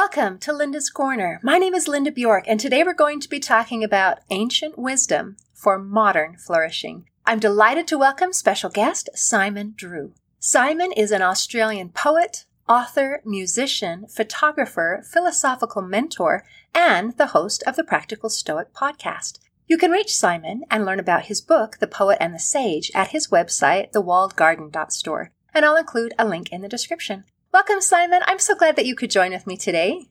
Welcome to Linda's Corner. My name is Linda Bjork, and today we're going to be talking about ancient wisdom for modern flourishing. I'm delighted to welcome special guest Simon Drew. Simon is an Australian poet, author, musician, photographer, philosophical mentor, and the host of the Practical Stoic podcast. You can reach Simon and learn about his book, The Poet and the Sage, at his website, thewalledgarden.store, and I'll include a link in the description. Welcome, Simon. I'm so glad that you could join with me today.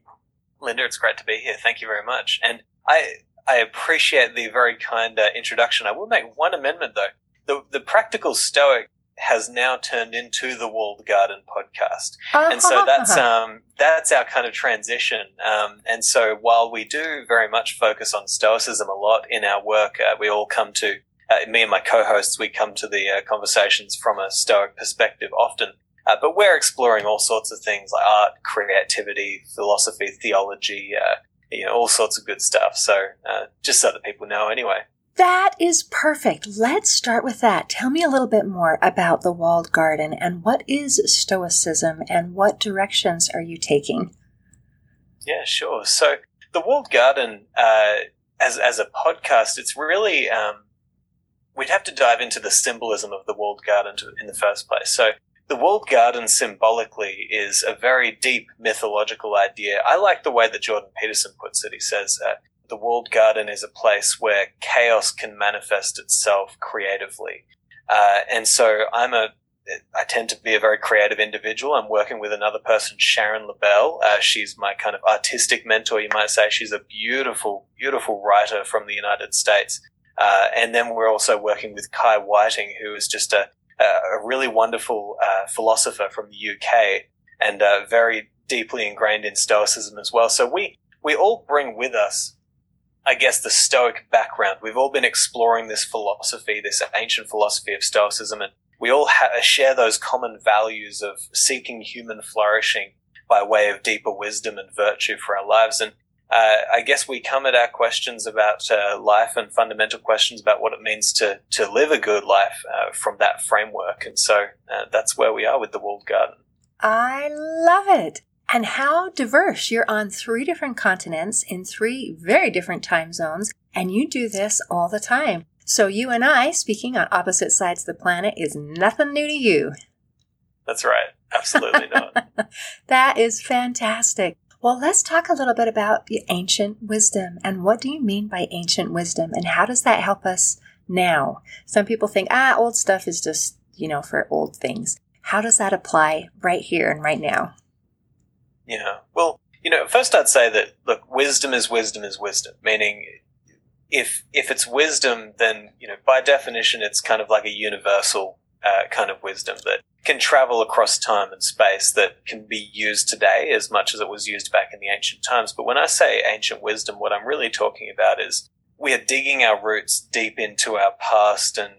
Linda, it's great to be here. Thank you very much. And I I appreciate the very kind uh, introduction. I will make one amendment though. The the practical stoic has now turned into the Walled Garden podcast, uh-huh. and so that's um, that's our kind of transition. Um, and so while we do very much focus on stoicism a lot in our work, uh, we all come to uh, me and my co-hosts. We come to the uh, conversations from a stoic perspective often. Uh, but we're exploring all sorts of things like art, creativity, philosophy, theology, uh, you know, all sorts of good stuff. So uh, just so that people know anyway. That is perfect. Let's start with that. Tell me a little bit more about the walled garden and what is Stoicism and what directions are you taking? Yeah, sure. So the walled garden, uh, as as a podcast, it's really um, we'd have to dive into the symbolism of the walled garden to, in the first place. So the walled garden symbolically is a very deep mythological idea. I like the way that Jordan Peterson puts it. He says uh, the walled garden is a place where chaos can manifest itself creatively. Uh, and so I'm a, I tend to be a very creative individual. I'm working with another person, Sharon Lebell. Uh, she's my kind of artistic mentor, you might say. She's a beautiful, beautiful writer from the United States. Uh, and then we're also working with Kai Whiting, who is just a, a really wonderful uh, philosopher from the UK and uh, very deeply ingrained in Stoicism as well. So we we all bring with us, I guess, the Stoic background. We've all been exploring this philosophy, this ancient philosophy of Stoicism, and we all ha- share those common values of seeking human flourishing by way of deeper wisdom and virtue for our lives. And uh, I guess we come at our questions about uh, life and fundamental questions about what it means to, to live a good life uh, from that framework. And so uh, that's where we are with the walled garden. I love it. And how diverse. You're on three different continents in three very different time zones, and you do this all the time. So you and I, speaking on opposite sides of the planet, is nothing new to you. That's right. Absolutely not. that is fantastic. Well, let's talk a little bit about the ancient wisdom and what do you mean by ancient wisdom and how does that help us now? Some people think, ah, old stuff is just, you know, for old things. How does that apply right here and right now? Yeah. Well, you know, first I'd say that look, wisdom is wisdom is wisdom, meaning if if it's wisdom, then you know by definition it's kind of like a universal uh, kind of wisdom that can travel across time and space that can be used today as much as it was used back in the ancient times. But when I say ancient wisdom, what I'm really talking about is we are digging our roots deep into our past and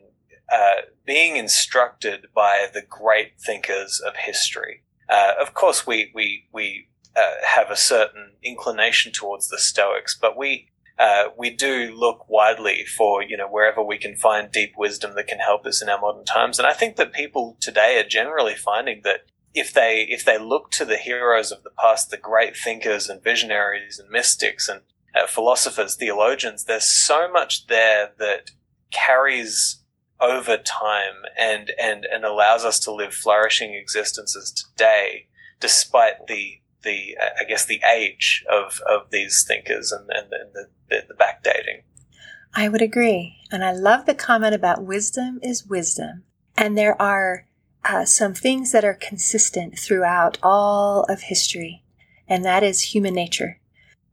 uh, being instructed by the great thinkers of history. Uh, of course, we we we uh, have a certain inclination towards the Stoics, but we uh, we do look widely for you know wherever we can find deep wisdom that can help us in our modern times. And I think that people today are generally finding that if they if they look to the heroes of the past, the great thinkers and visionaries and mystics and uh, philosophers, theologians, there's so much there that carries over time and and and allows us to live flourishing existences today, despite the the I guess the age of of these thinkers and, and, and the, the, the backdating. I would agree, and I love the comment about wisdom is wisdom, and there are uh, some things that are consistent throughout all of history, and that is human nature.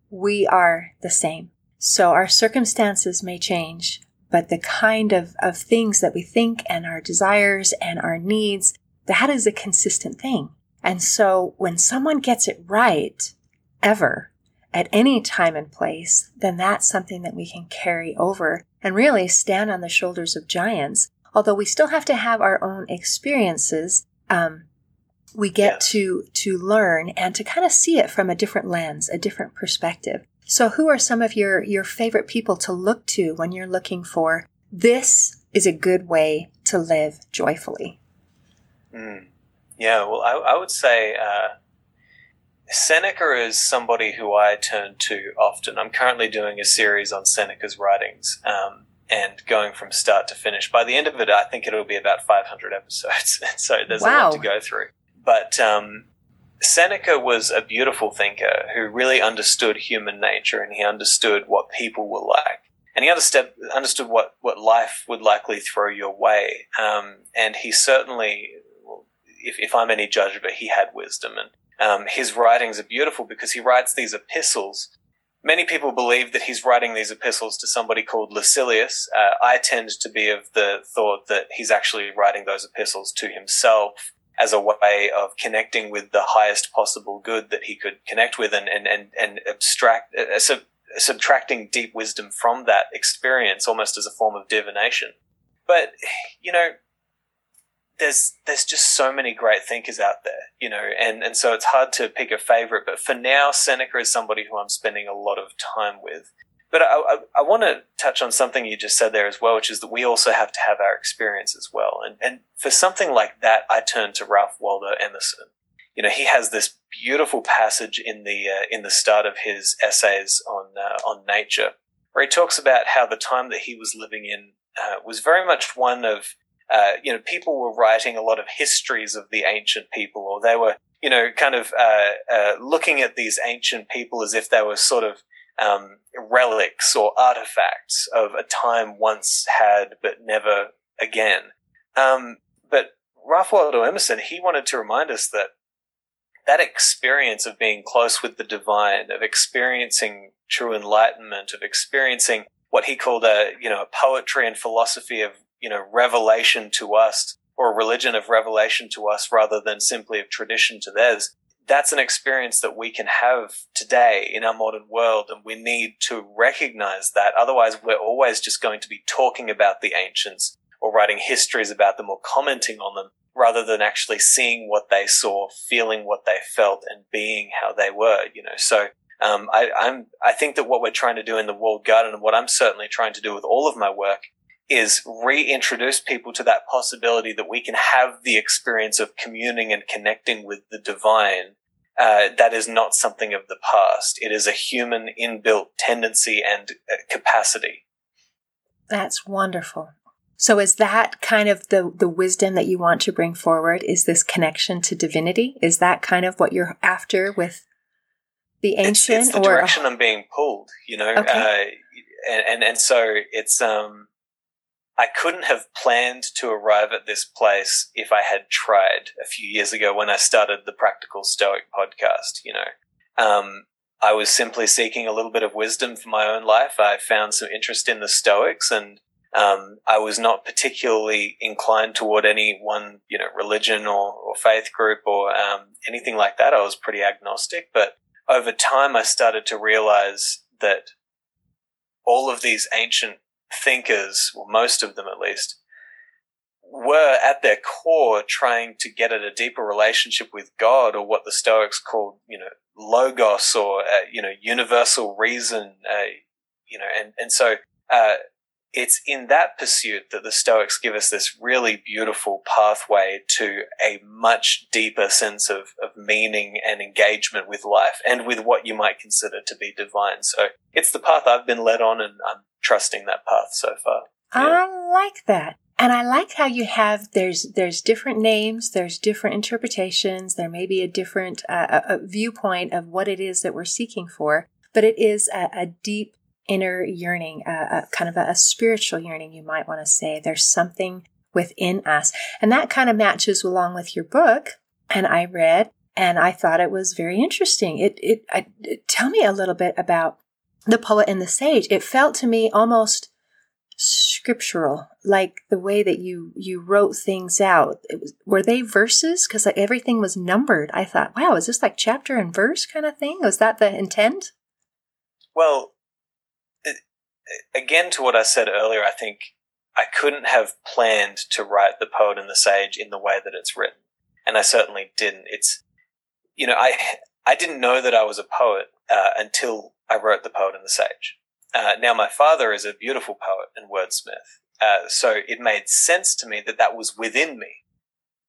We are the same. So our circumstances may change, but the kind of, of things that we think and our desires and our needs, that is a consistent thing. And so when someone gets it right, ever, at any time and place, then that's something that we can carry over and really stand on the shoulders of giants. Although we still have to have our own experiences, um, we get yeah. to to learn and to kind of see it from a different lens, a different perspective. So, who are some of your your favorite people to look to when you're looking for this is a good way to live joyfully? Mm. Yeah, well, I, I would say uh, Seneca is somebody who I turn to often. I'm currently doing a series on Seneca's writings um, and going from start to finish. By the end of it, I think it'll be about 500 episodes. so there's wow. a lot to go through. But um, Seneca was a beautiful thinker who really understood human nature and he understood what people were like. And he understood, understood what, what life would likely throw your way. Um, and he certainly, if, if I'm any judge of it, he had wisdom. And um, his writings are beautiful because he writes these epistles. Many people believe that he's writing these epistles to somebody called Lucilius. Uh, I tend to be of the thought that he's actually writing those epistles to himself as a way of connecting with the highest possible good that he could connect with and, and, and, and abstract, uh, sub, subtracting deep wisdom from that experience almost as a form of divination. But, you know, there's there's just so many great thinkers out there, you know, and, and so it's hard to pick a favorite. But for now, Seneca is somebody who I'm spending a lot of time with. But I, I, I want to touch on something you just said there as well, which is that we also have to have our experience as well. And, and for something like that, I turn to Ralph Waldo Emerson. You know, he has this beautiful passage in the uh, in the start of his essays on uh, on nature, where he talks about how the time that he was living in uh, was very much one of uh, you know, people were writing a lot of histories of the ancient people, or they were, you know, kind of uh, uh, looking at these ancient people as if they were sort of um, relics or artifacts of a time once had but never again. Um, but Ralph Waldo Emerson, he wanted to remind us that that experience of being close with the divine, of experiencing true enlightenment, of experiencing what he called a, you know, a poetry and philosophy of you know, revelation to us or religion of revelation to us rather than simply of tradition to theirs. That's an experience that we can have today in our modern world, and we need to recognize that. Otherwise, we're always just going to be talking about the ancients or writing histories about them or commenting on them rather than actually seeing what they saw, feeling what they felt, and being how they were, you know. So, um, I, I'm, I think that what we're trying to do in the Walled Garden and what I'm certainly trying to do with all of my work is reintroduce people to that possibility that we can have the experience of communing and connecting with the divine. Uh, that is not something of the past. It is a human inbuilt tendency and uh, capacity. That's wonderful. So is that kind of the, the wisdom that you want to bring forward? Is this connection to divinity? Is that kind of what you're after with the ancient? It's, it's the or, direction I'm being pulled, you know? Okay. Uh, and, and, and so it's, um, I couldn't have planned to arrive at this place if I had tried a few years ago when I started the Practical Stoic podcast. You know, um, I was simply seeking a little bit of wisdom for my own life. I found some interest in the Stoics, and um, I was not particularly inclined toward any one, you know, religion or, or faith group or um, anything like that. I was pretty agnostic, but over time, I started to realize that all of these ancient thinkers, or most of them at least, were at their core trying to get at a deeper relationship with God, or what the Stoics called, you know, logos, or uh, you know, universal reason. Uh, you know, and and so uh, it's in that pursuit that the Stoics give us this really beautiful pathway to a much deeper sense of, of meaning and engagement with life and with what you might consider to be divine. So it's the path I've been led on and I'm trusting that path so far. Yeah. I like that. And I like how you have there's there's different names, there's different interpretations, there may be a different uh, a viewpoint of what it is that we're seeking for, but it is a, a deep inner yearning, a, a kind of a, a spiritual yearning, you might want to say. There's something within us. And that kind of matches along with your book. And I read and I thought it was very interesting. It, it, I, it, tell me a little bit about the poet and the sage. It felt to me almost scriptural, like the way that you you wrote things out. Was, were they verses? Because like everything was numbered. I thought, wow, is this like chapter and verse kind of thing? Was that the intent? Well, again to what I said earlier, I think I couldn't have planned to write The Poet and the Sage in the way that it's written. And I certainly didn't. It's, you know, I, I didn't know that I was a poet uh, until I wrote The Poet and the Sage. Uh, now, my father is a beautiful poet and wordsmith. Uh, so it made sense to me that that was within me.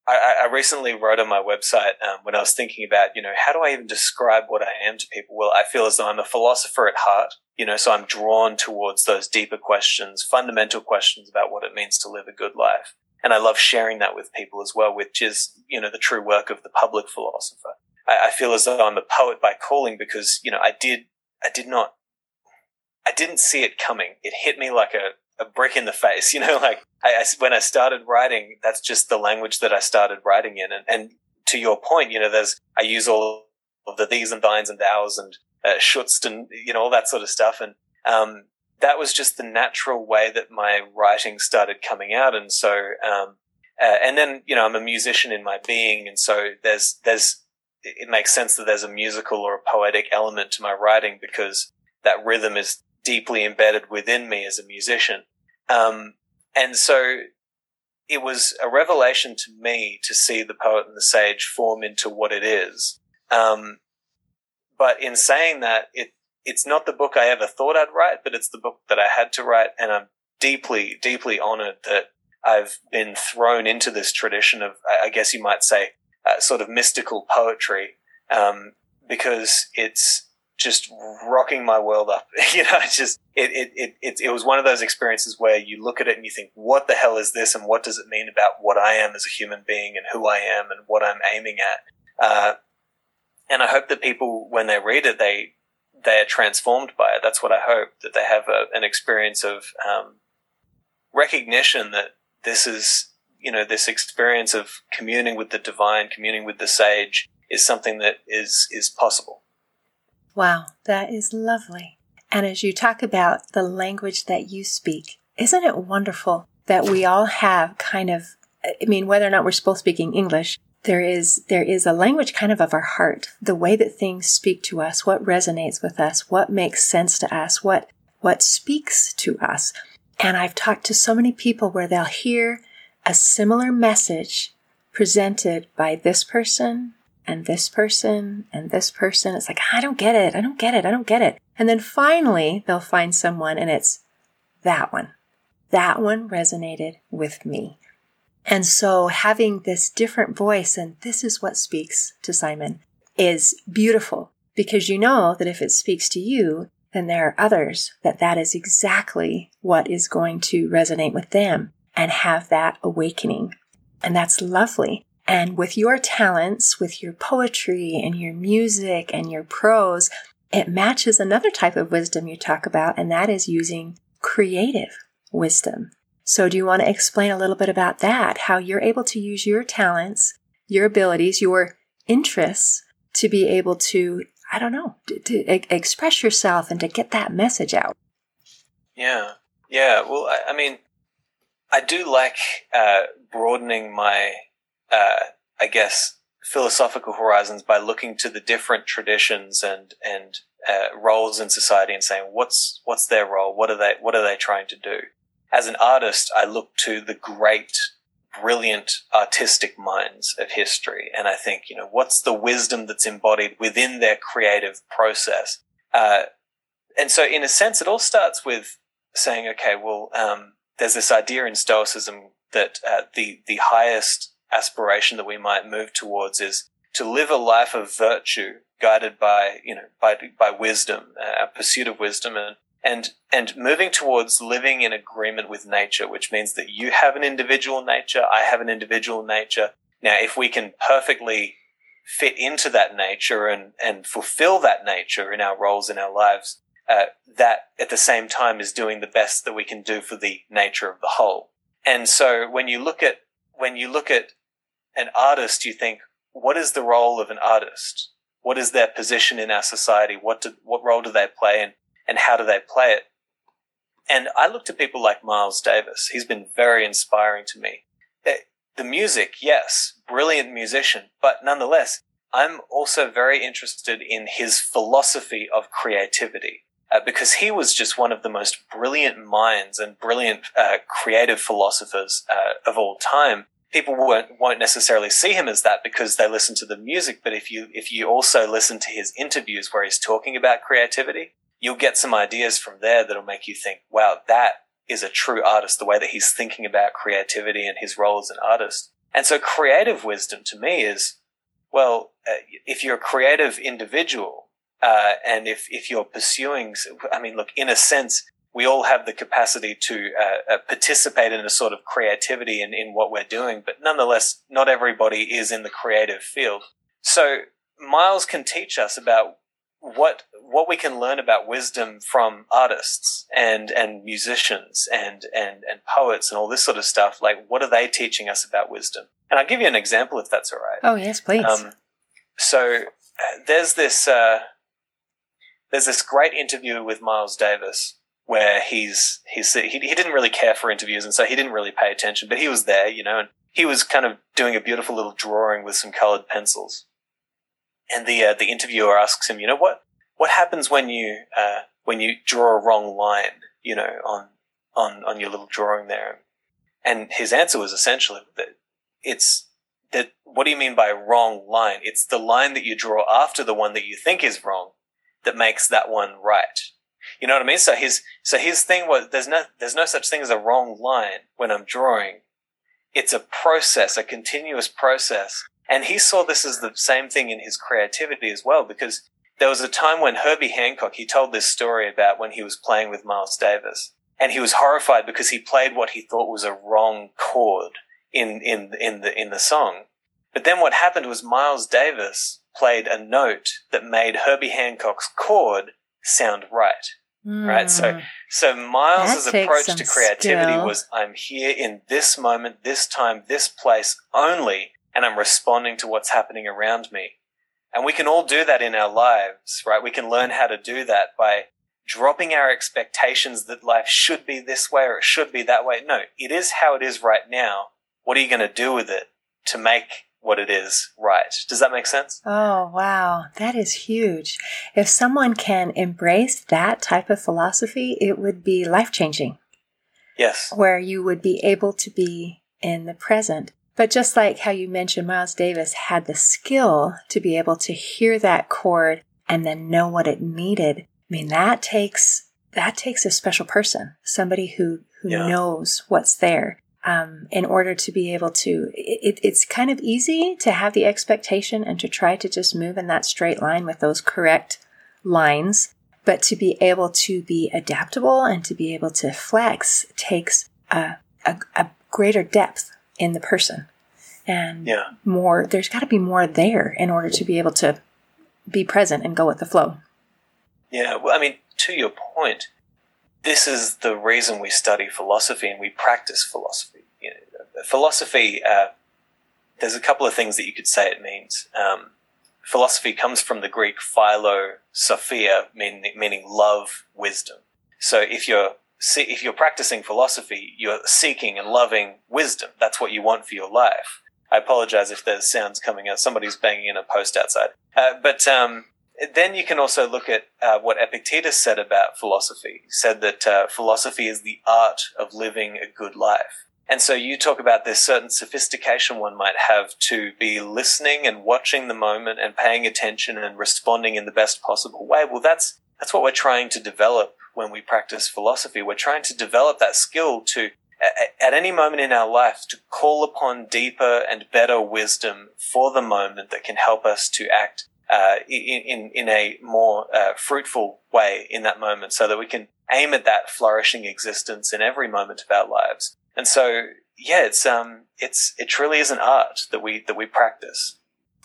I, I, recently wrote on my website um, when I was thinking about, you know, how do I even describe what I am to people? Well, I feel as though I'm a philosopher at heart, you know, so I'm drawn towards those deeper questions, fundamental questions about what it means to live a good life. And I love sharing that with people as well, which is, you know, the true work of the public philosopher. I, I feel as though I'm a poet by calling because, you know, I did, I did not, I didn't see it coming. It hit me like a, a brick in the face. You know, like I, I, when I started writing, that's just the language that I started writing in. And, and to your point, you know, there's I use all of the these and thines and thous and uh, and you know all that sort of stuff. And um, that was just the natural way that my writing started coming out. And so, um, uh, and then you know, I'm a musician in my being, and so there's there's it makes sense that there's a musical or a poetic element to my writing because that rhythm is deeply embedded within me as a musician. Um, and so it was a revelation to me to see the poet and the sage form into what it is. Um, but in saying that, it it's not the book I ever thought I'd write, but it's the book that I had to write, and I'm deeply, deeply honored that I've been thrown into this tradition of, I guess you might say, uh, sort of mystical poetry, um, because it's just rocking my world up. you know, it's just it, it it it it was one of those experiences where you look at it and you think, what the hell is this, and what does it mean about what I am as a human being and who I am and what I'm aiming at. Uh, and I hope that people, when they read it, they they are transformed by it. That's what I hope that they have a, an experience of um, recognition that this is you know this experience of communing with the divine, communing with the sage is something that is is possible. Wow, that is lovely. And as you talk about the language that you speak, isn't it wonderful that we all have kind of, I mean, whether or not we're both speaking English, there is, there is a language kind of of our heart, the way that things speak to us, what resonates with us, what makes sense to us, what, what speaks to us. And I've talked to so many people where they'll hear a similar message presented by this person and this person and this person. It's like, I don't get it. I don't get it. I don't get it. And then finally they'll find someone and it's that one. That one resonated with me. And so having this different voice and this is what speaks to Simon is beautiful because you know that if it speaks to you, then there are others that that is exactly what is going to resonate with them and have that awakening. And that's lovely. And with your talents, with your poetry and your music and your prose, it matches another type of wisdom you talk about, and that is using creative wisdom. So, do you want to explain a little bit about that? How you're able to use your talents, your abilities, your interests to be able to, I don't know, to, to express yourself and to get that message out? Yeah. Yeah. Well, I, I mean, I do like uh, broadening my uh, I guess, philosophical horizons by looking to the different traditions and and uh, roles in society and saying what's what's their role, what are they what are they trying to do. As an artist, I look to the great, brilliant artistic minds of history, and I think you know what's the wisdom that's embodied within their creative process. Uh, and so, in a sense, it all starts with saying, okay, well, um, there's this idea in Stoicism that uh, the the highest aspiration that we might move towards is to live a life of virtue guided by, you know, by, by wisdom, uh, a pursuit of wisdom and, and, and moving towards living in agreement with nature, which means that you have an individual nature, I have an individual nature. Now, if we can perfectly fit into that nature and, and fulfill that nature in our roles in our lives, uh, that at the same time is doing the best that we can do for the nature of the whole. And so when you look at when you look at an artist, you think, what is the role of an artist? What is their position in our society? What do, what role do they play and, and how do they play it? And I look to people like Miles Davis. He's been very inspiring to me. The music, yes, brilliant musician, but nonetheless, I'm also very interested in his philosophy of creativity. Uh, because he was just one of the most brilliant minds and brilliant uh, creative philosophers uh, of all time people won't won't necessarily see him as that because they listen to the music. But if you if you also listen to his interviews where he's talking about creativity, you'll get some ideas from there that'll make you think, wow, that is a true artist. The way that he's thinking about creativity and his role as an artist. And so creative wisdom to me is, well, uh, if you're a creative individual, uh, and if, if you're pursuing, I mean, look, in a sense, we all have the capacity to uh, uh, participate in a sort of creativity in, in what we're doing, but nonetheless, not everybody is in the creative field. So Miles can teach us about what what we can learn about wisdom from artists and and musicians and and and poets and all this sort of stuff. Like, what are they teaching us about wisdom? And I'll give you an example if that's all right. Oh yes, please. Um, so uh, there's this uh, there's this great interview with Miles Davis where he's he's he, he didn't really care for interviews and so he didn't really pay attention, but he was there, you know, and he was kind of doing a beautiful little drawing with some colored pencils. And the uh, the interviewer asks him, you know, what what happens when you uh, when you draw a wrong line, you know, on on on your little drawing there? And his answer was essentially that it's that. What do you mean by wrong line? It's the line that you draw after the one that you think is wrong that makes that one right. You know what I mean? So his so his thing was there's no there's no such thing as a wrong line when I'm drawing. It's a process, a continuous process. And he saw this as the same thing in his creativity as well, because there was a time when Herbie Hancock, he told this story about when he was playing with Miles Davis. And he was horrified because he played what he thought was a wrong chord in, in, in the, in the song. But then what happened was Miles Davis played a note that made Herbie Hancock's chord sound right. Mm. Right. So, hmm. so Miles's approach to creativity skill. was I'm here in this moment, this time, this place only, and I'm responding to what's happening around me. And we can all do that in our lives, right? We can learn how to do that by dropping our expectations that life should be this way or it should be that way. No, it is how it is right now. What are you going to do with it to make what it is right? Does that make sense? Oh, wow. That is huge. If someone can embrace that type of philosophy, it would be life changing. Yes. Where you would be able to be in the present but just like how you mentioned, Miles Davis had the skill to be able to hear that chord and then know what it needed. I mean, that takes, that takes a special person, somebody who, who yeah. knows what's there. Um, in order to be able to, it, it's kind of easy to have the expectation and to try to just move in that straight line with those correct lines. But to be able to be adaptable and to be able to flex takes a, a, a greater depth in the person. And yeah. more, there's got to be more there in order to be able to be present and go with the flow. Yeah, well, I mean, to your point, this is the reason we study philosophy and we practice philosophy. You know, philosophy, uh, there's a couple of things that you could say it means. Um, philosophy comes from the Greek philo sophia, meaning, meaning love, wisdom. So if you're if you're practicing philosophy, you're seeking and loving wisdom. That's what you want for your life. I apologize if there's sounds coming out. Somebody's banging in a post outside. Uh, but um, then you can also look at uh, what Epictetus said about philosophy. He said that uh, philosophy is the art of living a good life. And so you talk about this certain sophistication one might have to be listening and watching the moment and paying attention and responding in the best possible way. Well, that's that's what we're trying to develop when we practice philosophy. We're trying to develop that skill to, at any moment in our life, to call upon deeper and better wisdom for the moment that can help us to act uh, in, in, in a more uh, fruitful way in that moment so that we can aim at that flourishing existence in every moment of our lives. And so, yeah, it's, um, it's, it truly is an art that we, that we practice.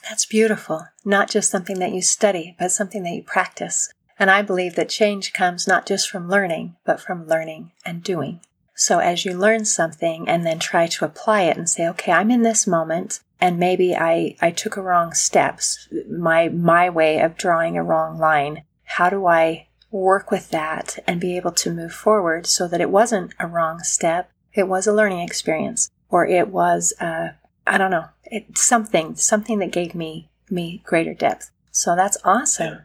That's beautiful. Not just something that you study, but something that you practice. And I believe that change comes not just from learning, but from learning and doing. So as you learn something and then try to apply it and say, okay, I'm in this moment and maybe I, I took a wrong steps, my, my way of drawing a wrong line. How do I work with that and be able to move forward so that it wasn't a wrong step? It was a learning experience or it was, uh, I don't know, it, something, something that gave me, me greater depth. So that's awesome.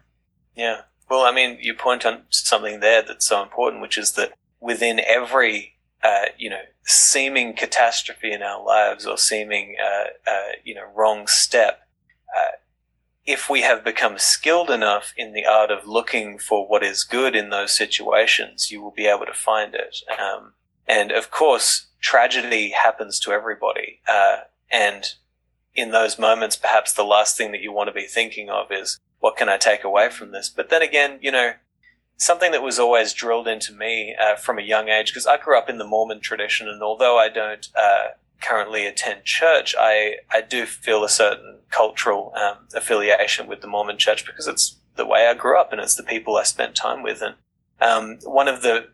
Yeah. yeah. Well, I mean, you point on something there that's so important, which is that within every, uh, you know, seeming catastrophe in our lives or seeming, uh, uh, you know, wrong step, uh, if we have become skilled enough in the art of looking for what is good in those situations, you will be able to find it. Um, and of course, tragedy happens to everybody. Uh, And in those moments, perhaps the last thing that you want to be thinking of is, what can I take away from this? But then again, you know, something that was always drilled into me uh, from a young age, because I grew up in the Mormon tradition, and although I don't uh, currently attend church, I, I do feel a certain cultural um, affiliation with the Mormon church because it's the way I grew up and it's the people I spent time with. And um, one of the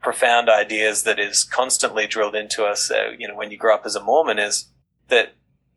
profound ideas that is constantly drilled into us, uh, you know, when you grow up as a Mormon is that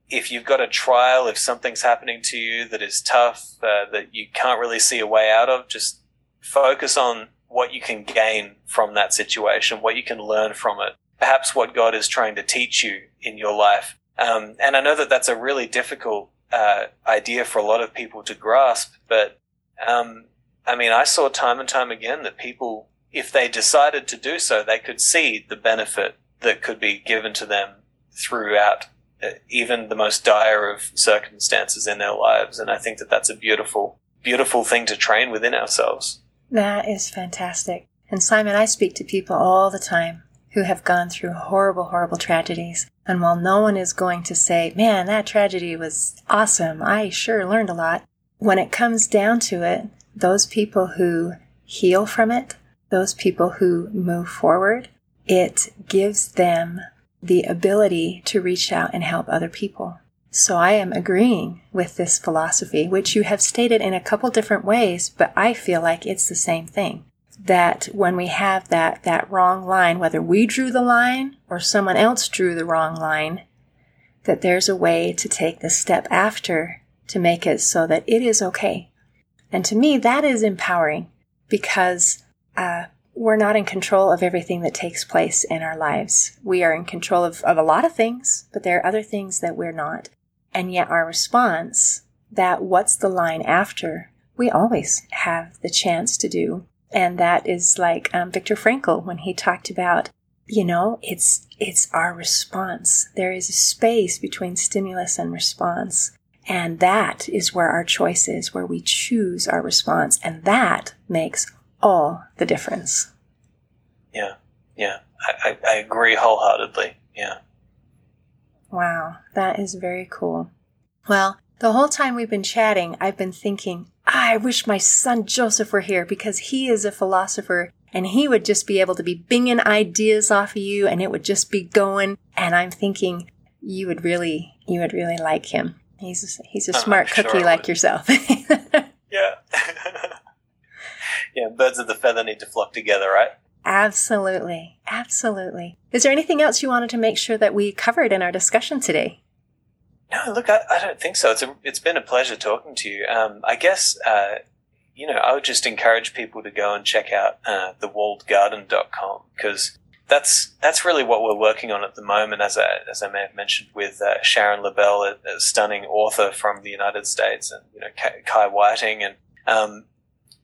if you've got a trial, if something's happening to you that is tough, uh, that you can't really see a way out of, just focus on what you can gain from that situation, what you can learn from it, perhaps what God is trying to teach you in your life. Um, and I know that that's a really difficult uh, idea for a lot of people to grasp, but um, I mean, I saw time and time again that people, if they decided to do so, they could see the benefit that could be given to them throughout uh, even the most dire of circumstances in their lives. And I think that that's a beautiful, beautiful thing to train within ourselves. That is fantastic. And Simon, I speak to people all the time who have gone through horrible, horrible tragedies. And while no one is going to say, man, that tragedy was awesome, I sure learned a lot, when it comes down to it, those people who heal from it, those people who move forward, it gives them the ability to reach out and help other people. So I am agreeing with this philosophy, which you have stated in a couple different ways, but I feel like it's the same thing that when we have that, that wrong line, whether we drew the line or someone else drew the wrong line, that there's a way to take the step after to make it so that it is okay. And to me, that is empowering because uh, we're not in control of everything that takes place in our lives. We are in control of, of a lot of things, but there are other things that we're not. And yet our response, that what's the line after, we always have the chance to do and that is like um, Viktor Frankl when he talked about, you know, it's it's our response. There is a space between stimulus and response, and that is where our choice is, where we choose our response, and that makes all the difference. Yeah, yeah, I, I, I agree wholeheartedly. Yeah. Wow, that is very cool. Well, the whole time we've been chatting, I've been thinking, I wish my son Joseph were here because he is a philosopher and he would just be able to be binging ideas off of you and it would just be going. And I'm thinking you would really, you would really like him. He's, he's a smart cookie sure like yourself. yeah. yeah. Birds of the feather need to flock together, right? Absolutely. Absolutely. Is there anything else you wanted to make sure that we covered in our discussion today? No, look, I, I don't think so. It's a, it's been a pleasure talking to you. Um, I guess, uh, you know, I would just encourage people to go and check out uh, thewalledgarden.com because that's that's really what we're working on at the moment. As I as I may have mentioned with uh, Sharon Lebell, a, a, stunning author from the United States, and you know Kai Whiting, and um,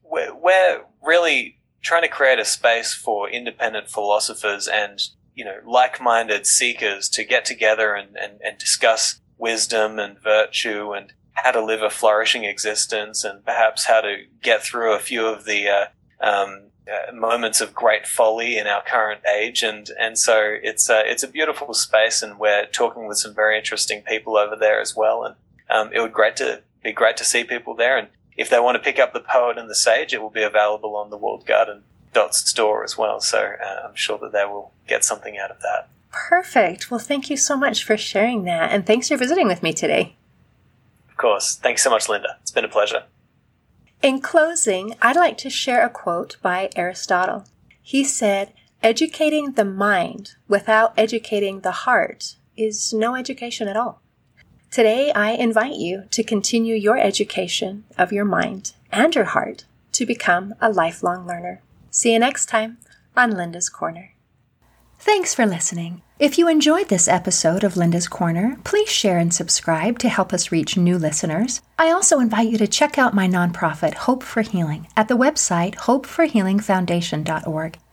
we're, we're really trying to create a space for independent philosophers and you know like-minded seekers to get together and, and, and discuss wisdom and virtue and how to live a flourishing existence and perhaps how to get through a few of the uh, um, uh, moments of great folly in our current age. And, and so it's a, it's a beautiful space and we're talking with some very interesting people over there as well. And um, it would great to be great to see people there. And if they want to pick up The Poet and the Sage, it will be available on the Walled Garden store as well. So uh, I'm sure that they will get something out of that. Perfect. Well, thank you so much for sharing that, and thanks for visiting with me today. Of course. Thanks so much, Linda. It's been a pleasure. In closing, I'd like to share a quote by Aristotle. He said, Educating the mind without educating the heart is no education at all. Today, I invite you to continue your education of your mind and your heart to become a lifelong learner. See you next time on Linda's Corner. Thanks for listening. If you enjoyed this episode of Linda's Corner, please share and subscribe to help us reach new listeners. I also invite you to check out my nonprofit, Hope for Healing, at the website hopeforhealingfoundation.org.